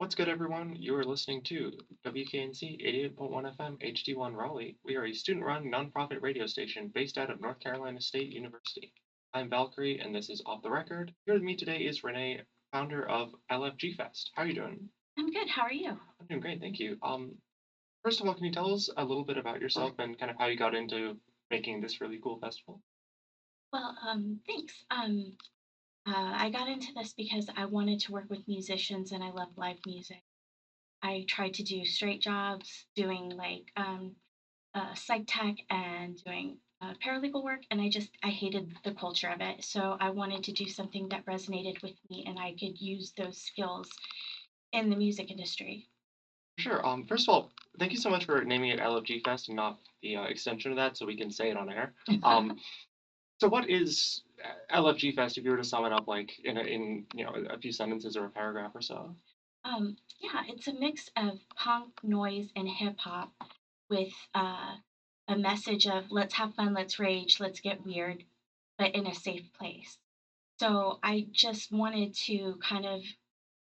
What's good, everyone? You are listening to WKNC 88.1 FM HD1 Raleigh. We are a student run nonprofit radio station based out of North Carolina State University. I'm Valkyrie, and this is Off the Record. Here with me today is Renee, founder of LFG Fest. How are you doing? I'm good. How are you? I'm doing great, thank you. Um, first of all, can you tell us a little bit about yourself and kind of how you got into making this really cool festival? Well, um, thanks. Um, uh, I got into this because I wanted to work with musicians and I love live music. I tried to do straight jobs, doing like um, uh, psych tech and doing uh, paralegal work, and I just I hated the culture of it. So I wanted to do something that resonated with me and I could use those skills in the music industry. Sure. Um, first of all, thank you so much for naming it LFG Fest and not the uh, extension of that, so we can say it on air. Um, so what is uh, LFG Fest if you were to sum it up like in a, in you know a few sentences or a paragraph or so? Um, yeah, it's a mix of punk, noise, and hip hop with uh, a message of let's have fun, let's rage, let's get weird, but in a safe place. So I just wanted to kind of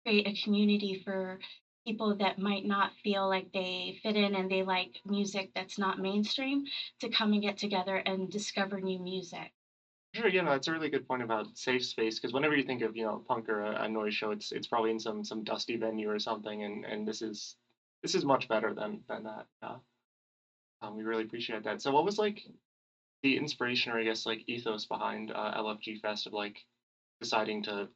create a community for people that might not feel like they fit in and they like music that's not mainstream to come and get together and discover new music. Sure, yeah, no, that's a really good point about safe space because whenever you think of you know punk or a, a noise show, it's it's probably in some some dusty venue or something, and and this is this is much better than than that. Yeah, um, we really appreciate that. So, what was like the inspiration or I guess like ethos behind uh, LFG Fest of like deciding to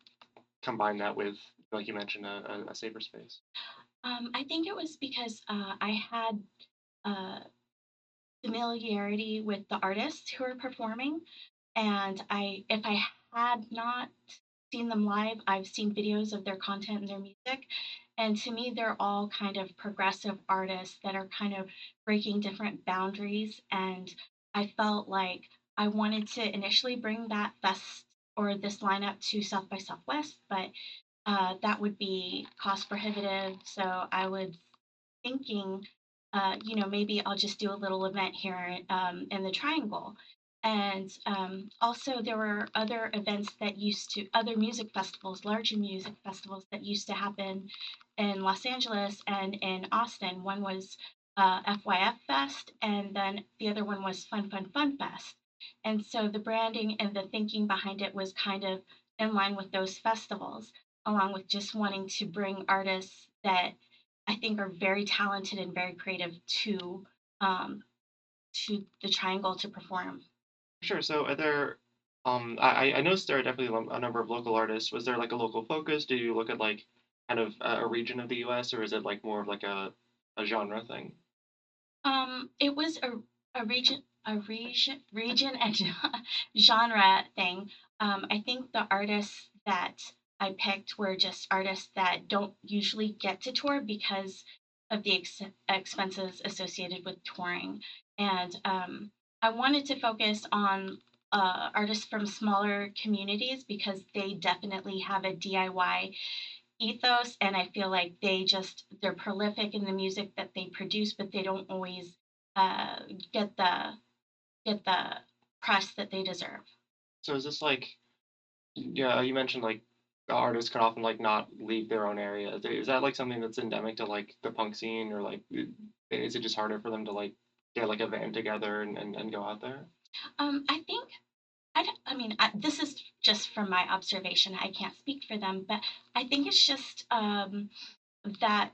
combine that with like you mentioned a, a, a safer space? Um, I think it was because uh, I had uh, familiarity with the artists who were performing, and I if I had not seen them live, I've seen videos of their content and their music. And to me, they're all kind of progressive artists that are kind of breaking different boundaries. And I felt like I wanted to initially bring that fest or this lineup to South by Southwest, but uh, that would be cost prohibitive. So I was thinking, uh, you know, maybe I'll just do a little event here um, in the Triangle. And um, also, there were other events that used to, other music festivals, larger music festivals that used to happen in Los Angeles and in Austin. One was uh, FYF Fest, and then the other one was Fun Fun Fun Fest. And so the branding and the thinking behind it was kind of in line with those festivals, along with just wanting to bring artists that I think are very talented and very creative to um, to the Triangle to perform. Sure. So, are there um I I noticed there are definitely a number of local artists. Was there like a local focus? Do you look at like kind of a, a region of the U.S. or is it like more of like a a genre thing? Um, it was a a region a region region and genre thing. Um, I think the artists that I picked were just artists that don't usually get to tour because of the ex- expenses associated with touring. And um, I wanted to focus on uh, artists from smaller communities because they definitely have a DIY ethos and I feel like they just they're prolific in the music that they produce, but they don't always uh, get the get the press that they deserve. So is this like yeah, you mentioned like artists can often like not leave their own area. Is that like something that's endemic to like the punk scene or like is it just harder for them to like get like a van together and, and, and go out there? Um, I think I, I mean I, this is just from my observation. I can't speak for them, but I think it's just um, that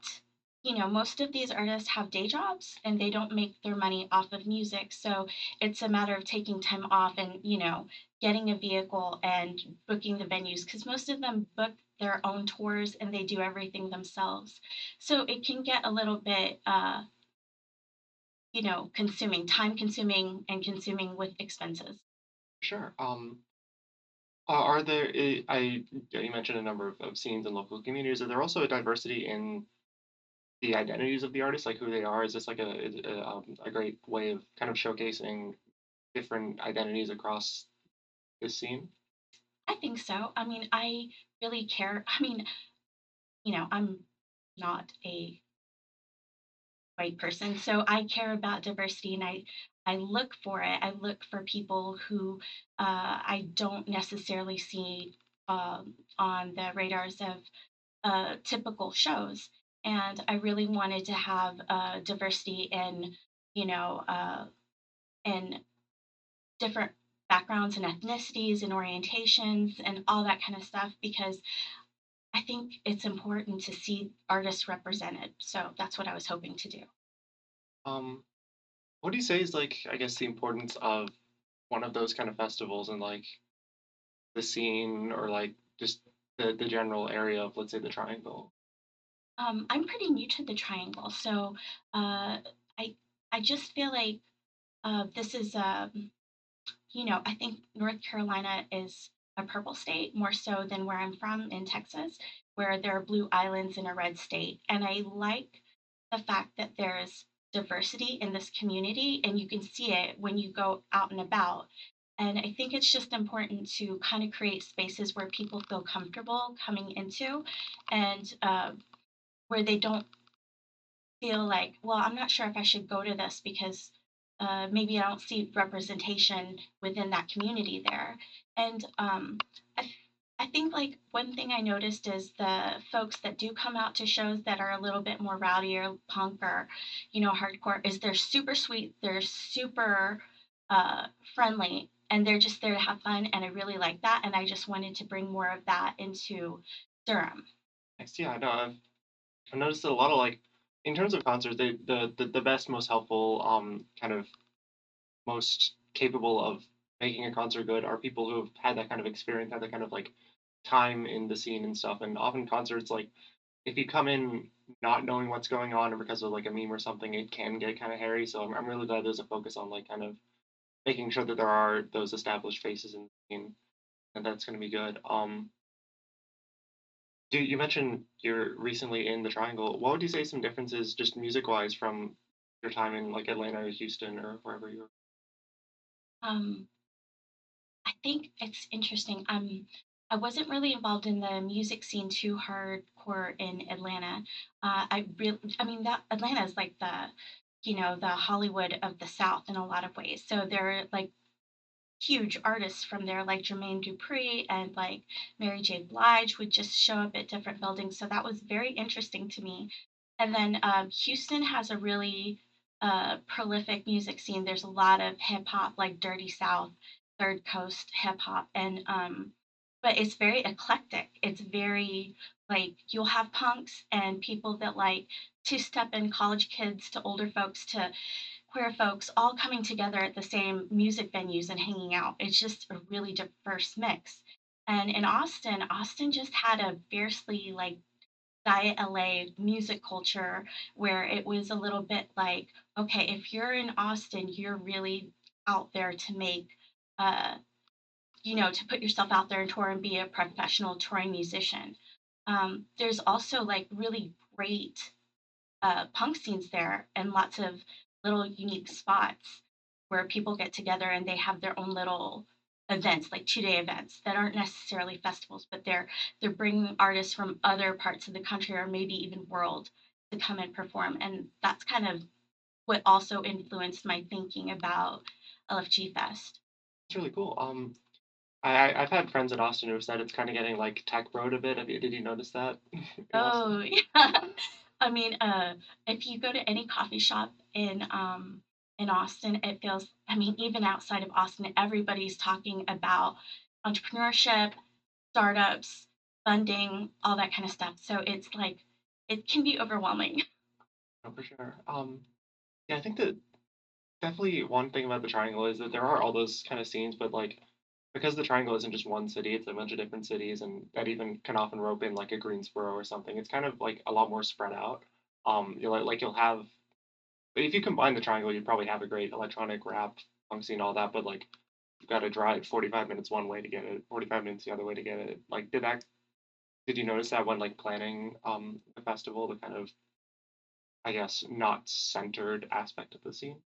you know most of these artists have day jobs and they don't make their money off of music so it's a matter of taking time off and you know getting a vehicle and booking the venues because most of them book their own tours and they do everything themselves so it can get a little bit uh, you know consuming time consuming and consuming with expenses Sure. Um, are there? I, I you mentioned a number of, of scenes and local communities. Are there also a diversity in the identities of the artists, like who they are? Is this like a a, um, a great way of kind of showcasing different identities across this scene? i think so i mean i really care i mean you know i'm not a white person. So I care about diversity and I I look for it. I look for people who uh, I don't necessarily see um, on the radars of uh, typical shows. And I really wanted to have uh, diversity in, you know, uh, in different backgrounds and ethnicities and orientations and all that kind of stuff because I think it's important to see artists represented. So that's what I was hoping to do. Um, what do you say is like, I guess, the importance of one of those kind of festivals and like the scene or like just the the general area of, let's say, the Triangle? Um, I'm pretty new to the triangle, so uh, I I just feel like uh, this is um, you know I think North Carolina is a purple state more so than where I'm from in Texas, where there are blue islands in a red state, and I like the fact that there's diversity in this community, and you can see it when you go out and about. And I think it's just important to kind of create spaces where people feel comfortable coming into and uh, where they don't feel like, well, I'm not sure if I should go to this because uh, maybe I don't see representation within that community there. And um, I, I think like one thing I noticed is the folks that do come out to shows that are a little bit more rowdy or punk or, you know, hardcore is they're super sweet, they're super uh, friendly, and they're just there to have fun. And I really like that. And I just wanted to bring more of that into Durham. Yeah, no, I've I've noticed that a lot of like in terms of concerts, they the the, the best, most helpful, um, kind of most capable of making a concert good are people who have had that kind of experience, had that kind of like time in the scene and stuff. And often concerts, like if you come in not knowing what's going on or because of like a meme or something, it can get kind of hairy. So I'm I'm really glad there's a focus on like kind of making sure that there are those established faces in the scene, and that's going to be good. Um, do you mentioned you're recently in the Triangle. What would you say some differences, just music wise, from your time in like Atlanta or Houston or wherever you were? Um, I think it's interesting. Um, I wasn't really involved in the music scene too hardcore in Atlanta. Uh, I really, I mean, that Atlanta is like the, you know, the Hollywood of the South in a lot of ways. So there are like huge artists from there, like Jermaine Dupri and like Mary J. Blige would just show up at different buildings. So that was very interesting to me. And then um, Houston has a really uh, prolific music scene. There's a lot of hip hop, like Dirty South, Third Coast hip hop, and um, but it's very eclectic. It's very like you'll have punks and people that like two step in college kids to older folks to queer folks all coming together at the same music venues and hanging out. It's just a really diverse mix. And in Austin, Austin just had a fiercely like Diet LA music culture where it was a little bit like, okay, if you're in Austin, you're really out there to make uh, you know, to put yourself out there and tour and be a professional touring musician. Um, there's also like really great uh, punk scenes there and lots of little unique spots where people get together and they have their own little events like two day events that aren't necessarily festivals but they're they're bringing artists from other parts of the country or maybe even world to come and perform and that's kind of what also influenced my thinking about lfg fest It's really cool. Um, I I- I've had friends in Austin who have said it's kind of getting like tech road a bit. Have you, did you notice that? Oh, yeah. I mean, uh, if you go to any coffee shop in um in Austin, it feels, I mean, even outside of Austin, everybody's talking about entrepreneurship, startups, funding, all that kind of stuff. So it's like it can be overwhelming. No, for sure. Um, yeah, I think that definitely one thing about the Triangle is that there are all those kind of scenes, but like because the Triangle isn't just one city, it's a bunch of different cities, and that even can often rope in like a Greensboro or something. It's kind of like a lot more spread out. Um, you'll like you'll have if you combine the Triangle, you'd probably have a great electronic rap punk scene, all that, but like you've got to drive 45 minutes one way to get it, 45 minutes the other way to get it. Like, did that? Did you notice that when like planning um the festival, the kind of I guess not centered aspect of the scene?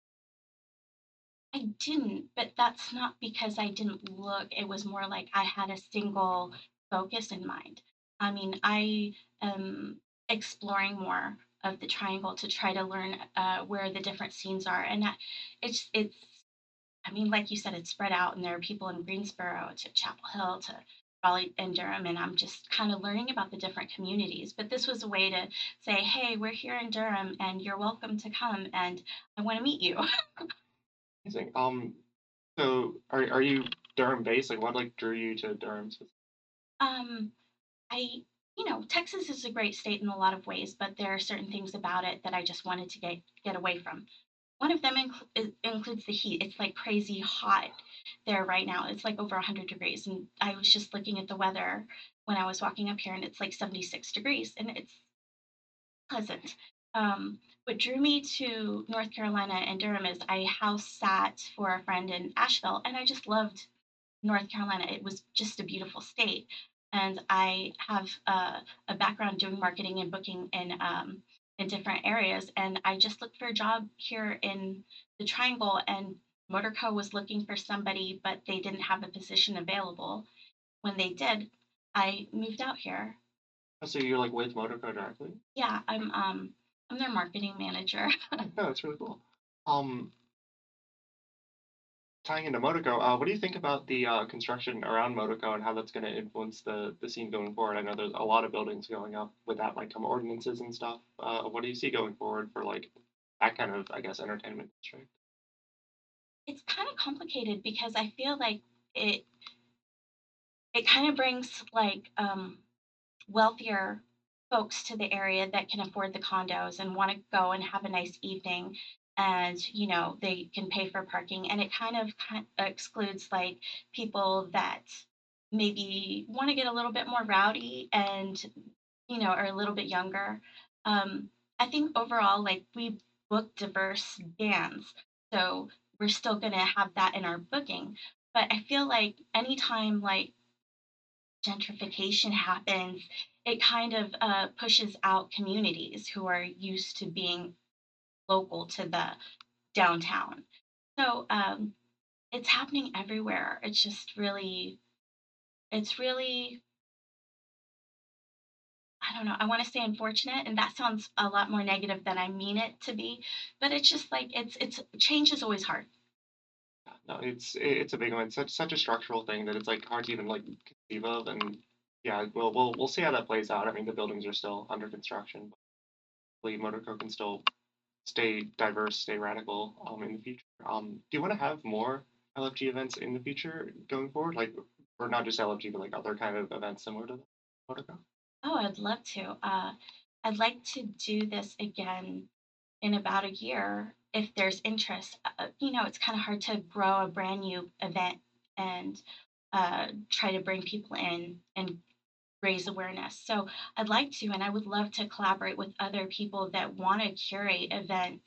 I didn't, but that's not because I didn't look. It was more like I had a single focus in mind. I mean, I am exploring more of the triangle to try to learn uh, where the different scenes are, and I- it's it's. I mean, like you said, it's spread out, and there are people in Greensboro to Chapel Hill to Raleigh and Durham, and I'm just kind of learning about the different communities. But this was a way to say, hey, we're here in Durham, and you're welcome to come, and I want to meet you. Amazing. Um, so are are you Durham based? Like, what like drew you to Durham? um, I, you know, Texas is a great state in a lot of ways, but there are certain things about it that I just wanted to get get away from. One of them is- includes the heat. It's like crazy hot there right now. It's like over 100 degrees. And I was just looking at the weather when I was walking up here, and it's like 76 degrees, and it's pleasant. Um, what drew me to North Carolina and Durham is I house sat for a friend in Asheville, and I just loved North Carolina. It was just a beautiful state. And I have a, a background doing marketing and booking in um, in different areas. And I just looked for a job here in the Triangle, and Motorco was looking for somebody, but they didn't have a position available. When they did, I moved out here. Oh, so you're like with Motorco directly? Yeah, I'm um I'm their marketing manager. No, that's really cool. Um, tying into Motorco, uh, what do you think about the uh, construction around Motorco and how that's going to influence the the scene going forward? I know there's a lot of buildings going up. With that might come ordinances and stuff. Uh, what do you see going forward for like that kind of, I guess, entertainment district? it's kind of complicated because I feel like it it kind of brings like um wealthier folks to the area that can afford the condos and want to go and have a nice evening and you know they can pay for parking and it kind of excludes like people that maybe want to get a little bit more rowdy and you know are a little bit younger. Um, i think overall like we book diverse bands so we're still going to have that in our booking. But i feel like anytime like gentrification happens, it kind of uh, pushes out communities who are used to being local to the downtown. So um, it's happening everywhere. It's just really, it's really, I don't know. I want to say unfortunate, and that sounds a lot more negative than I mean it to be. But it's just like it's it's change is always hard. No, it's it's a big one. Such such a structural thing that it's like hard to even like conceive of. And yeah, we'll we'll we'll see how that plays out. I mean, the buildings are still under construction, but hopefully Motorco can still stay diverse, stay radical um in the future. Um, do you want to have more LFG events in the future going forward? Like, or not just LFG, but like other kind of events similar to Motorco? Oh, I'd love to. Uh, I'd like to do this again in about a year if there's interest. Uh, you know, it's kind of hard to grow a brand new event and uh, try to bring people in and raise awareness. So I'd like to, and I would love to collaborate with other people that want to curate events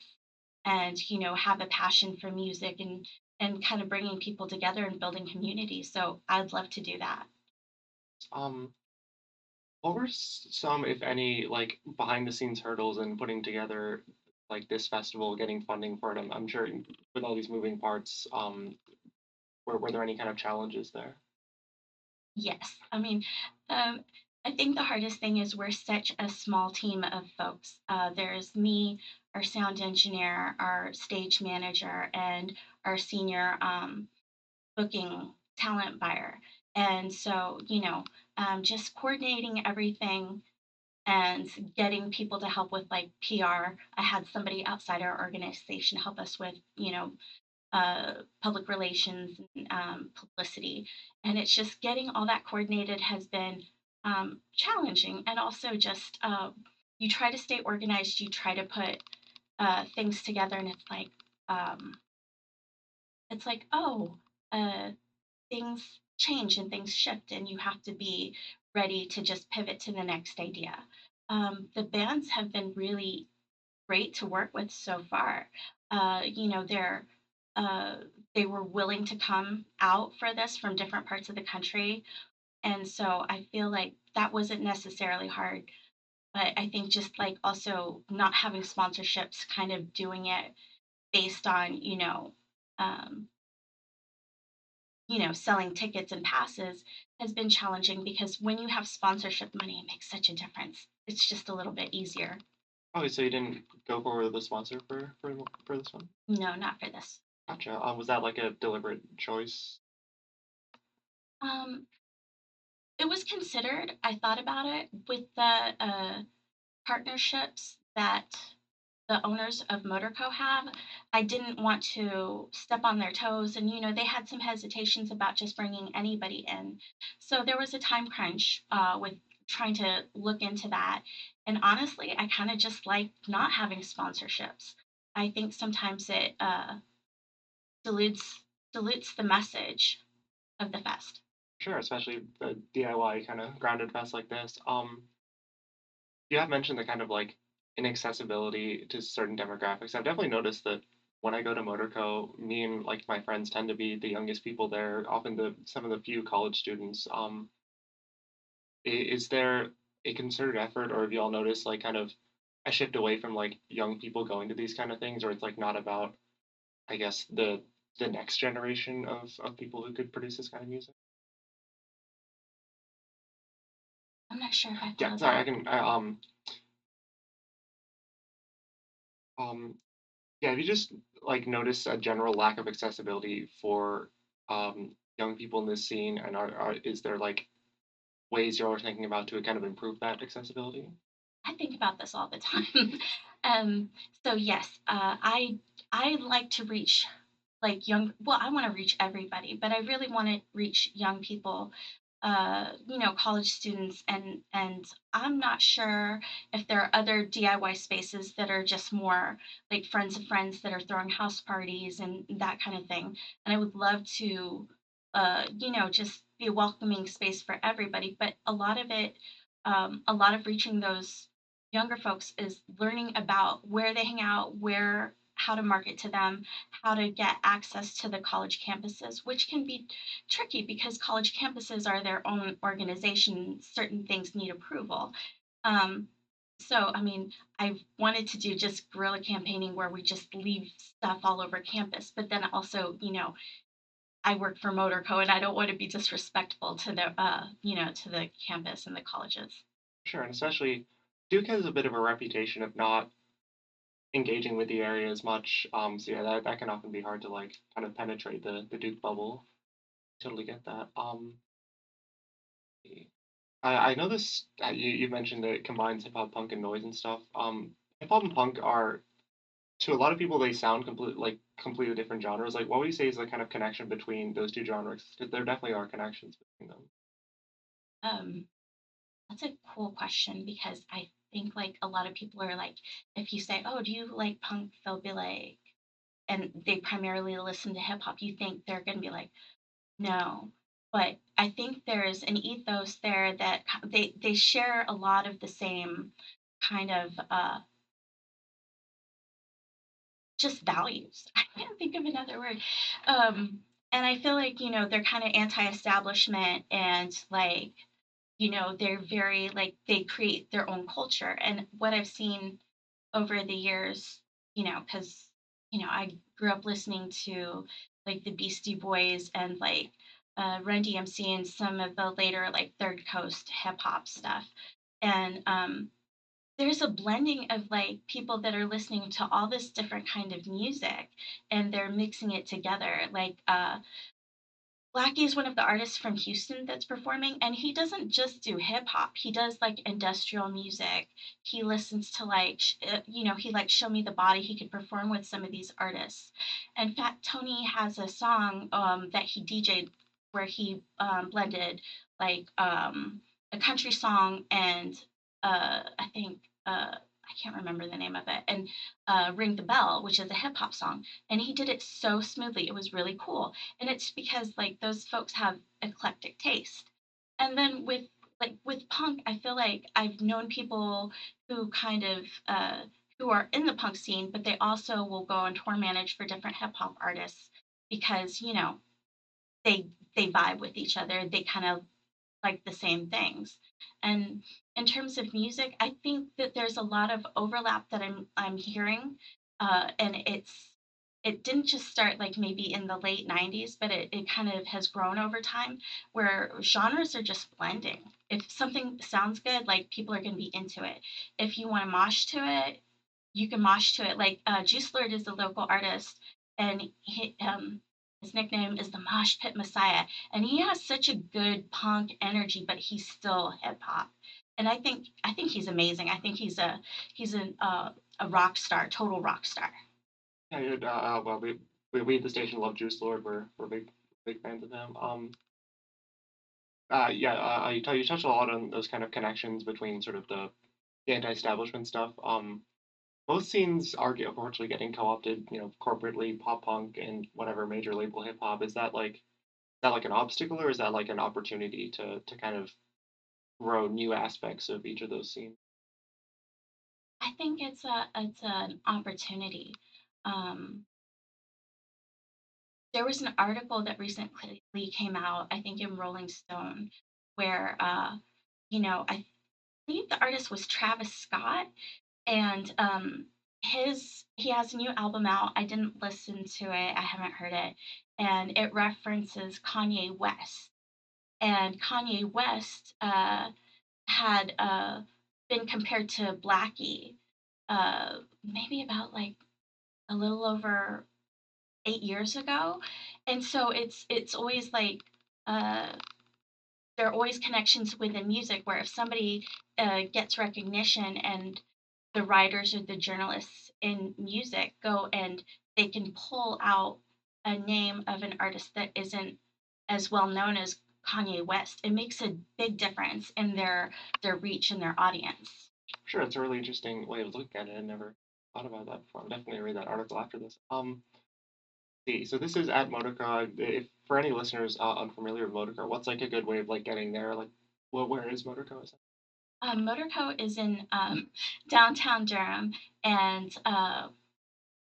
and you know have a passion for music and and kind of bringing people together and building community. So I'd love to do that. Um, what were some, if any, like behind the scenes hurdles in putting together like this festival, getting funding for it? I'm, I'm sure with all these moving parts, um, were, were there any kind of challenges there? Yes. I mean, um, I think the hardest thing is we're such a small team of folks. Uh, there's me, our sound engineer, our stage manager, and our senior um, booking talent buyer. And so, you know, um, just coordinating everything and getting people to help with like PR. I had somebody outside our organization help us with, you know, uh, public relations and um, publicity. And it's just getting all that coordinated has been um, challenging. And also just uh, you try to stay organized, you try to put uh, things together, and it's like, um, it's like, oh, uh, things change and things shift, and you have to be ready to just pivot to the next idea. Um, the bands have been really great to work with so far. Uh, you know, they're uh, they were willing to come out for this from different parts of the country, and so I feel like that wasn't necessarily hard. But I think just like also not having sponsorships, kind of doing it based on you know, um, you know, selling tickets and passes has been challenging because when you have sponsorship money, it makes such a difference. It's just a little bit easier. Oh, so you didn't go for the sponsor for for for this one? No, not for this. Gotcha. Um, was that like a deliberate choice? Um, It was considered. I thought about it with the uh, partnerships that the owners of Motorco have. I didn't want to step on their toes, and you know they had some hesitations about just bringing anybody in. So there was a time crunch uh, with trying to look into that. And honestly, I kind of just like not having sponsorships. I think sometimes it uh, dilutes dilutes the message of the fest. Sure, especially the DIY kind of grounded fest like this. Um, you have mentioned the kind of like inaccessibility to certain demographics. I've definitely noticed that when I go to Motorco, me and like my friends tend to be the youngest people there, often the some of the few college students. Um, is there a concerted effort, or have you all noticed like kind of a shift away from like young people going to these kind of things, or it's like not about, I guess, the the next generation of of people who could produce this kind of music? I'm not sure if I Yeah, sorry, I can. I, um, um, Yeah, have you just like noticed a general lack of accessibility for um, young people in this scene? And are, are is there like ways you're thinking about to kind of improve that accessibility? I think about this all the time. um, so yes, uh, I I like to reach like young. Well, I want to reach everybody, but I really want to reach young people. Uh, you know, college students, and and I'm not sure if there are other DIY spaces that are just more like friends of friends that are throwing house parties and that kind of thing. And I would love to, uh, you know, just be a welcoming space for everybody. But a lot of it, um, a lot of reaching those younger folks is learning about where they hang out, where how to market to them, how to get access to the college campuses, which can be tricky because college campuses are their own organization. Certain things need approval. Um, so, I mean, I wanted to do just guerrilla campaigning where we just leave stuff all over campus, but then also, you know, I work for Motorco and I don't want to be disrespectful to the, uh, you know, to the campus and the colleges. Sure, and especially Duke has a bit of a reputation of not engaging with the area as much. Um, so yeah, that, that can often be hard to like kind of penetrate the the Duke bubble. Totally get that. Um, I, I know this. You you mentioned that it combines hip hop, punk, and noise and stuff. Um, hip hop and punk are to a lot of people they sound complete like completely different genres. Like, what would you say is the kind of connection between those two genres? There definitely are connections between them. Um, That's a cool question because I think like a lot of people are like, if you say, "Oh, do you like punk?" They'll be like, and they primarily listen to hip hop. You think they're gonna be like, "No," but I think there's an ethos there that they they share a lot of the same kind of uh, just values. I can't think of another word. Um, and I feel like you know they're kind of anti-establishment and like you know they're very like they create their own culture. And what i've seen over the years you know because you know i grew up listening to like the beastie boys and like uh, run dmc and some of the later like third coast hip hop stuff. And um there's a blending of like people that are listening to all this different kind of music and they're mixing it together. Like uh Blackie is one of the artists from Houston that's performing, and he doesn't just do hip hop. He does like industrial music. He listens to like, sh- uh, you know, he like Show Me the Body. He could perform with some of these artists. In fact, Tony has a song um, that he DJ'd where he um, blended like um, a country song and uh, I think uh, I can't remember the name of it, and uh, Ring the Bell, which is a hip hop song. And he did it so smoothly. It was really cool and it's because like those folks have eclectic taste and then with like with punk i feel like i've known people who kind of uh who are in the punk scene but they also will go and tour manage for different hip hop artists because you know they they vibe with each other they kind of like the same things and in terms of music i think that there's a lot of overlap that i'm i'm hearing uh and it's it didn't just start like maybe in the late 90s, but it, it kind of has grown over time where genres are just blending. If something sounds good, like people are going to be into it. If you want to mosh to it, you can mosh to it. Like uh, Juice Lord is a local artist, and he, um, His nickname is the Mosh Pit Messiah, and he has such a good punk energy, but he's still hip hop. And I think I think he's amazing. I think he's a he's an uh, a rock star, total rock star. Yeah, uh, uh, well, we, we we at the station love Juice Lord. We're we're big big fans of him. Um, uh, yeah, uh, you, t- you touched a lot on those kind of connections between sort of the, the anti-establishment stuff. Um, both scenes are unfortunately getting co-opted, you know, corporately, pop punk and whatever major label hip hop. Is that like is that like an obstacle or is that like an opportunity to to kind of grow new aspects of each of those scenes? I think it's a it's an opportunity. Um, there was an article that recently came out, I think in Rolling Stone, where uh, you know, I believe the artist was Travis Scott, and um, his he has a new album out. I didn't listen to it. I haven't heard it, and it references Kanye West. And Kanye West uh, had uh, been compared to Blackie, uh, maybe about like a little over 8 years ago. And so it's it's always like uh, there are always connections within music where if somebody uh, gets recognition and the writers or the journalists in music go and they can pull out a name of an artist that isn't as well known as Kanye West, it makes a big difference in their their reach and their audience. Sure, it's a really interesting way of looking at it. I never thought about that before. I'm definitely gonna read that article after this. Um, see, so this is at Motorco. If for any listeners uh, unfamiliar with Motorco, what's like a good way of like getting there? Like, well, where is Motorco? Um, Motorco is in um, downtown Durham, and uh,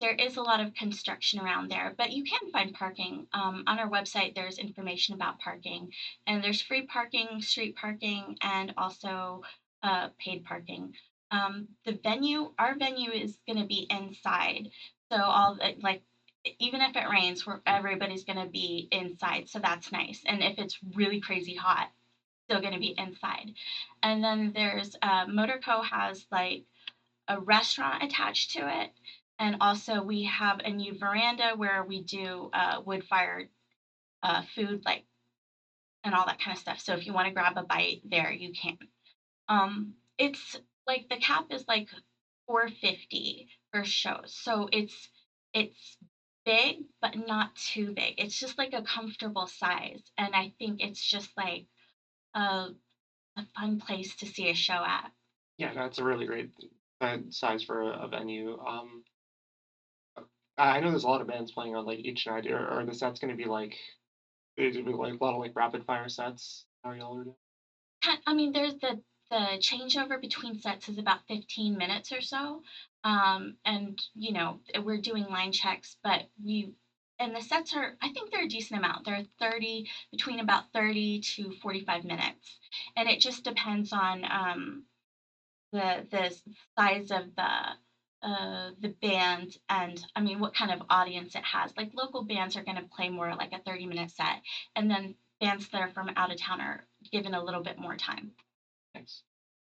there is a lot of construction around there, but you can find parking. Um, on our website, there's information about parking, and there's free parking, street parking, and also uh, paid parking. Um, the venue, our venue is going to be inside, so all the, like even if it rains, where everybody's going to be inside, so that's nice. And if it's really crazy hot, still going to be inside. And then there's uh, Motorco has like a restaurant attached to it. And also, we have a new veranda where we do uh, wood fired uh, food, like and all that kind of stuff. So if you want to grab a bite there, you can. Um, it's like the cap is like 450 for shows, so it's it's big but not too big. It's just like a comfortable size, and I think it's just like a a fun place to see a show at. yeah, that's a really great uh, size for a, a venue. Um, I I know there's a lot of bands playing on like each night. Or, or the set's gonna be like it'll be like a lot of like rapid fire sets. How y'all are doing? I mean, there's the the changeover between sets is about 15 minutes or so. Um, and you know, we're doing line checks, but we and the sets are I think they're a decent amount. They're 30 between about 30 to 45 minutes. And it just depends on um the the size of the uh, the band and I mean what kind of audience it has. Like local bands are going to play more like a 30 minute set, and then bands that are from out of town are given a little bit more time. Thanks.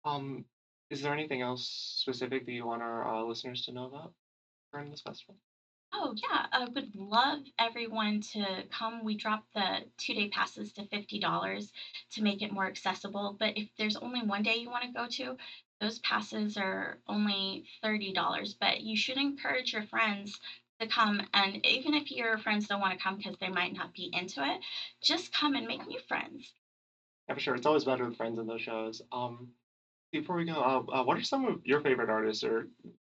Um, is there anything else specific that you want our uh, listeners to know about during this festival? Oh yeah, I would love everyone to come. We dropped the two day passes to fifty dollars to make it more accessible. But if there's only one day you want to go to, those passes are only thirty dollars. But you should encourage your friends to come, and even if your friends don't want to come because they might not be into it, just come and make new friends. Yeah, for sure. It's always better with friends in those shows. Um, before we go, uh, uh, what are some of your favorite artists, or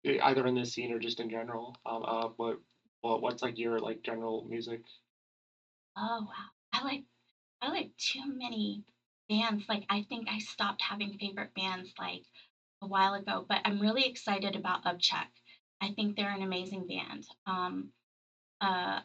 either in this scene or just in general? Um, uh, what, what, what's like your like general music? Oh wow, I like I like too many bands. Like I think I stopped having favorite bands like a while ago, but I'm really excited about Upchuck. I think they're an amazing band. Um, uh,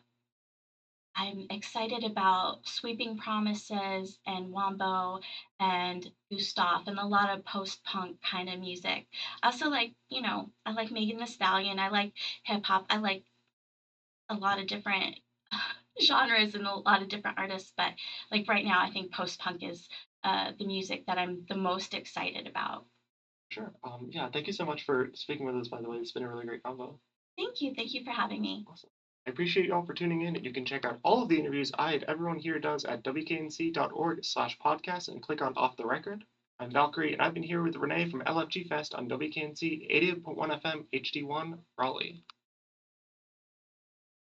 I'm excited about Sweeping Promises and Wombo and Gustaf and a lot of post-punk kind of music. Also like, you know, I like Megan Thee Stallion. I like hip hop. I like a lot of different genres and a lot of different artists. But like right now, I think post-punk is uh, the music that I'm the most excited about. Sure. Um, yeah. Thank you so much for speaking with us. By the way, it's been a really great convo. Thank you. Thank you for having me. Awesome. I appreciate you all for tuning in. You can check out all of the interviews I and everyone here does at wknc.org slash podcast and click on Off the Record. I'm Valkyrie, and I've been here with Renee from LFG Fest on WKNC 88.1 FM HD1 Raleigh.